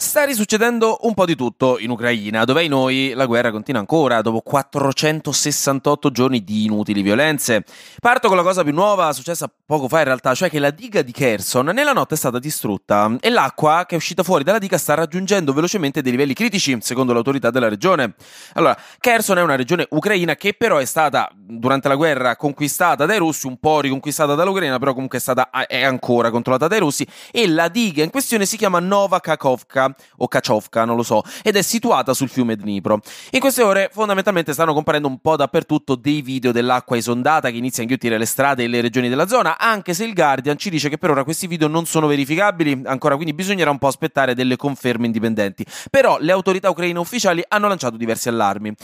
Sta risuccedendo un po' di tutto in Ucraina, dove ai noi la guerra continua ancora, dopo 468 giorni di inutili violenze. Parto con la cosa più nuova, successa poco fa in realtà, cioè che la diga di Kherson nella notte è stata distrutta e l'acqua che è uscita fuori dalla diga sta raggiungendo velocemente dei livelli critici, secondo l'autorità della regione. Allora, Kherson è una regione ucraina che però è stata, durante la guerra, conquistata dai russi, un po' riconquistata dall'Ucraina, però comunque è, stata, è ancora controllata dai russi, e la diga in questione si chiama Nova Kakovka o Kachovka, non lo so, ed è situata sul fiume Dnipro. In queste ore fondamentalmente stanno comparendo un po' dappertutto dei video dell'acqua esondata che inizia a inghiottire le strade e le regioni della zona, anche se il Guardian ci dice che per ora questi video non sono verificabili, ancora quindi bisognerà un po' aspettare delle conferme indipendenti. Però le autorità ucraine ufficiali hanno lanciato diversi allarmi.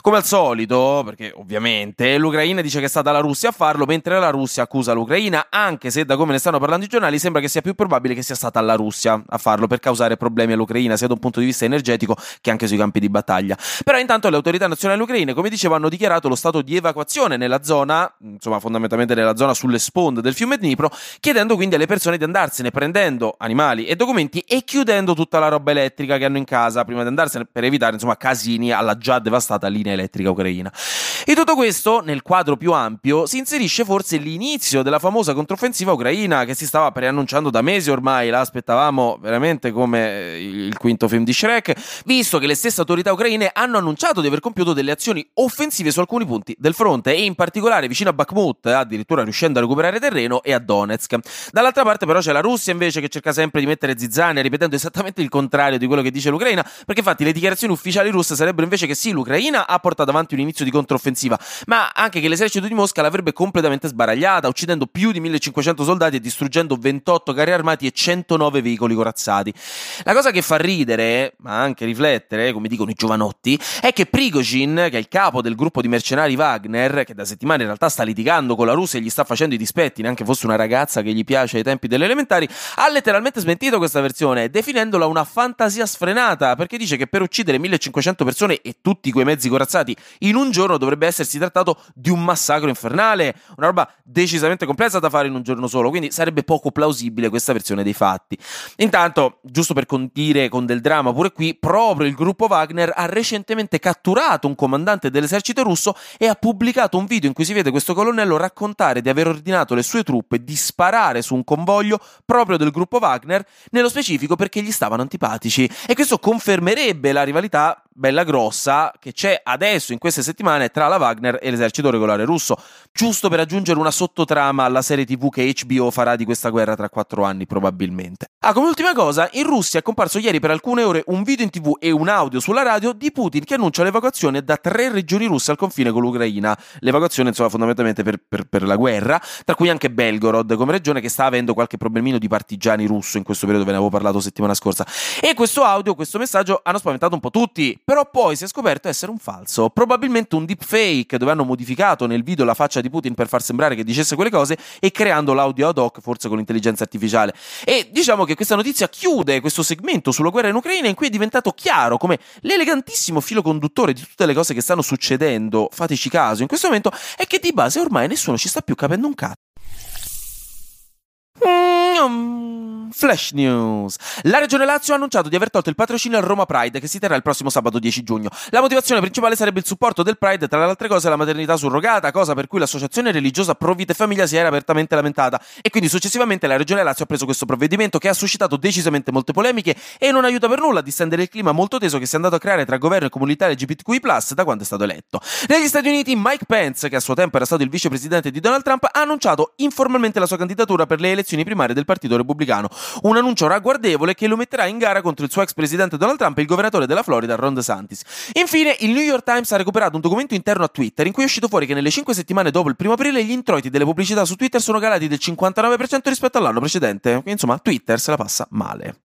Come al solito, perché ovviamente l'Ucraina dice che è stata la Russia a farlo, mentre la Russia accusa l'Ucraina, anche se da come ne stanno parlando i giornali sembra che sia più probabile che sia stata la Russia a farlo per causare problemi all'Ucraina, sia da un punto di vista energetico che anche sui campi di battaglia. Però intanto le autorità nazionali ucraine, come dicevo, hanno dichiarato lo stato di evacuazione nella zona, insomma fondamentalmente nella zona sulle sponde del fiume Dnipro, chiedendo quindi alle persone di andarsene prendendo animali e documenti e chiudendo tutta la roba elettrica che hanno in casa prima di andarsene per evitare insomma casini alla già devastata linea elettrica ucraina. In tutto questo, nel quadro più ampio, si inserisce forse l'inizio della famosa controffensiva ucraina che si stava preannunciando da mesi ormai, la aspettavamo veramente come il quinto film di Shrek, visto che le stesse autorità ucraine hanno annunciato di aver compiuto delle azioni offensive su alcuni punti del fronte e in particolare vicino a Bakhmut, addirittura riuscendo a recuperare terreno, e a Donetsk. Dall'altra parte però c'è la Russia invece che cerca sempre di mettere zizzania ripetendo esattamente il contrario di quello che dice l'Ucraina, perché infatti le dichiarazioni ufficiali russe sarebbero invece che sì, l'Ucraina ha portato avanti un inizio di controffensiva, ma anche che l'esercito di Mosca l'avrebbe completamente sbaragliata, uccidendo più di 1500 soldati e distruggendo 28 carri armati e 109 veicoli corazzati. La cosa che fa ridere, ma anche riflettere, come dicono i giovanotti, è che Prigozhin, che è il capo del gruppo di mercenari Wagner, che da settimane in realtà sta litigando con la Russia e gli sta facendo i dispetti, neanche fosse una ragazza che gli piace ai tempi delle elementari, ha letteralmente smentito questa versione, definendola una fantasia sfrenata, perché dice che per uccidere 1500 persone e tutti quei mezzi corazzati in un giorno dovrebbe essersi trattato di un massacro infernale, una roba decisamente complessa da fare in un giorno solo, quindi sarebbe poco plausibile questa versione dei fatti. Intanto, giusto per condire con del dramma pure qui, proprio il gruppo Wagner ha recentemente catturato un comandante dell'esercito russo e ha pubblicato un video in cui si vede questo colonnello raccontare di aver ordinato alle sue truppe di sparare su un convoglio proprio del gruppo Wagner, nello specifico perché gli stavano antipatici. E questo confermerebbe la rivalità bella grossa che c'è adesso in queste settimane tra la Wagner e l'esercito regolare russo, giusto per aggiungere una sottotrama alla serie TV che HBO farà di questa guerra tra quattro anni probabilmente. Ah, come ultima cosa, in Russia è comparso ieri per alcune ore un video in TV e un audio sulla radio di Putin che annuncia l'evacuazione da tre regioni russe al confine con l'Ucraina. L'evacuazione, insomma, fondamentalmente per, per, per la guerra, tra cui anche Belgorod come regione che sta avendo qualche problemino di partigiani russo in questo periodo, ve ne avevo parlato settimana scorsa. E questo audio, questo messaggio hanno spaventato un po' tutti però poi si è scoperto essere un falso, probabilmente un deepfake dove hanno modificato nel video la faccia di Putin per far sembrare che dicesse quelle cose e creando l'audio ad hoc, forse con l'intelligenza artificiale. E diciamo che questa notizia chiude questo segmento sulla guerra in Ucraina in cui è diventato chiaro come l'elegantissimo filo conduttore di tutte le cose che stanno succedendo, fateci caso in questo momento, è che di base ormai nessuno ci sta più capendo un cazzo. Mm, flash News. La Regione Lazio ha annunciato di aver tolto il patrocinio al Roma Pride che si terrà il prossimo sabato 10 giugno. La motivazione principale sarebbe il supporto del Pride, tra le altre cose la maternità surrogata, cosa per cui l'associazione religiosa Pro Vita e Famiglia si era apertamente lamentata e quindi successivamente la Regione Lazio ha preso questo provvedimento che ha suscitato decisamente molte polemiche e non aiuta per nulla a distendere il clima molto teso che si è andato a creare tra governo e comunità LGBTQI+, da quando è stato eletto. Negli Stati Uniti Mike Pence, che a suo tempo era stato il vicepresidente di Donald Trump, ha annunciato informalmente la sua candidatura per le elezioni primarie del Partito Repubblicano, un annuncio ragguardevole che lo metterà in gara contro il suo ex presidente Donald Trump e il governatore della Florida Ron DeSantis. Infine, il New York Times ha recuperato un documento interno a Twitter in cui è uscito fuori che nelle 5 settimane dopo il primo aprile gli introiti delle pubblicità su Twitter sono calati del 59% rispetto all'anno precedente. Insomma, Twitter se la passa male.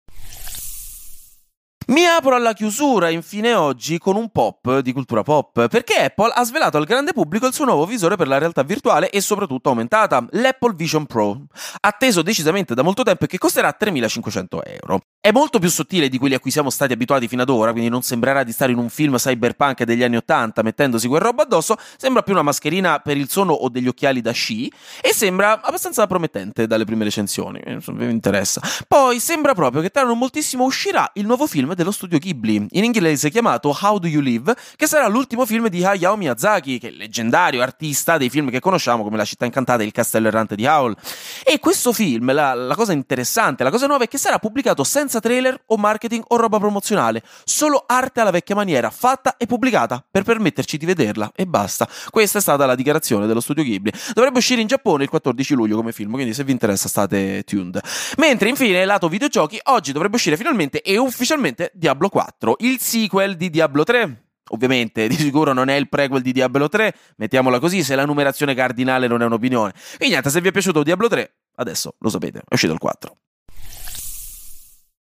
Mi apro alla chiusura infine oggi con un pop di cultura pop, perché Apple ha svelato al grande pubblico il suo nuovo visore per la realtà virtuale e soprattutto aumentata, l'Apple Vision Pro, atteso decisamente da molto tempo e che costerà 3500 euro. È molto più sottile di quelli a cui siamo stati abituati fino ad ora, quindi non sembrerà di stare in un film cyberpunk degli anni 80 mettendosi quel robo addosso, sembra più una mascherina per il sonno o degli occhiali da sci e sembra abbastanza promettente dalle prime recensioni, mi interessa. Poi sembra proprio che tra non moltissimo uscirà il nuovo film dello studio Ghibli, in inglese chiamato How Do You Live, che sarà l'ultimo film di Hayao Miyazaki, che è il leggendario artista dei film che conosciamo come La città incantata e Il castello errante di Howl. E questo film, la, la cosa interessante, la cosa nuova è che sarà pubblicato senza senza trailer o marketing o roba promozionale, solo arte alla vecchia maniera, fatta e pubblicata per permetterci di vederla e basta. Questa è stata la dichiarazione dello studio Ghibli. Dovrebbe uscire in Giappone il 14 luglio come film, quindi se vi interessa state tuned. Mentre infine, lato videogiochi, oggi dovrebbe uscire finalmente e ufficialmente Diablo 4, il sequel di Diablo 3. Ovviamente, di sicuro non è il prequel di Diablo 3, mettiamola così, se la numerazione cardinale non è un'opinione. Quindi niente, se vi è piaciuto Diablo 3, adesso lo sapete, è uscito il 4.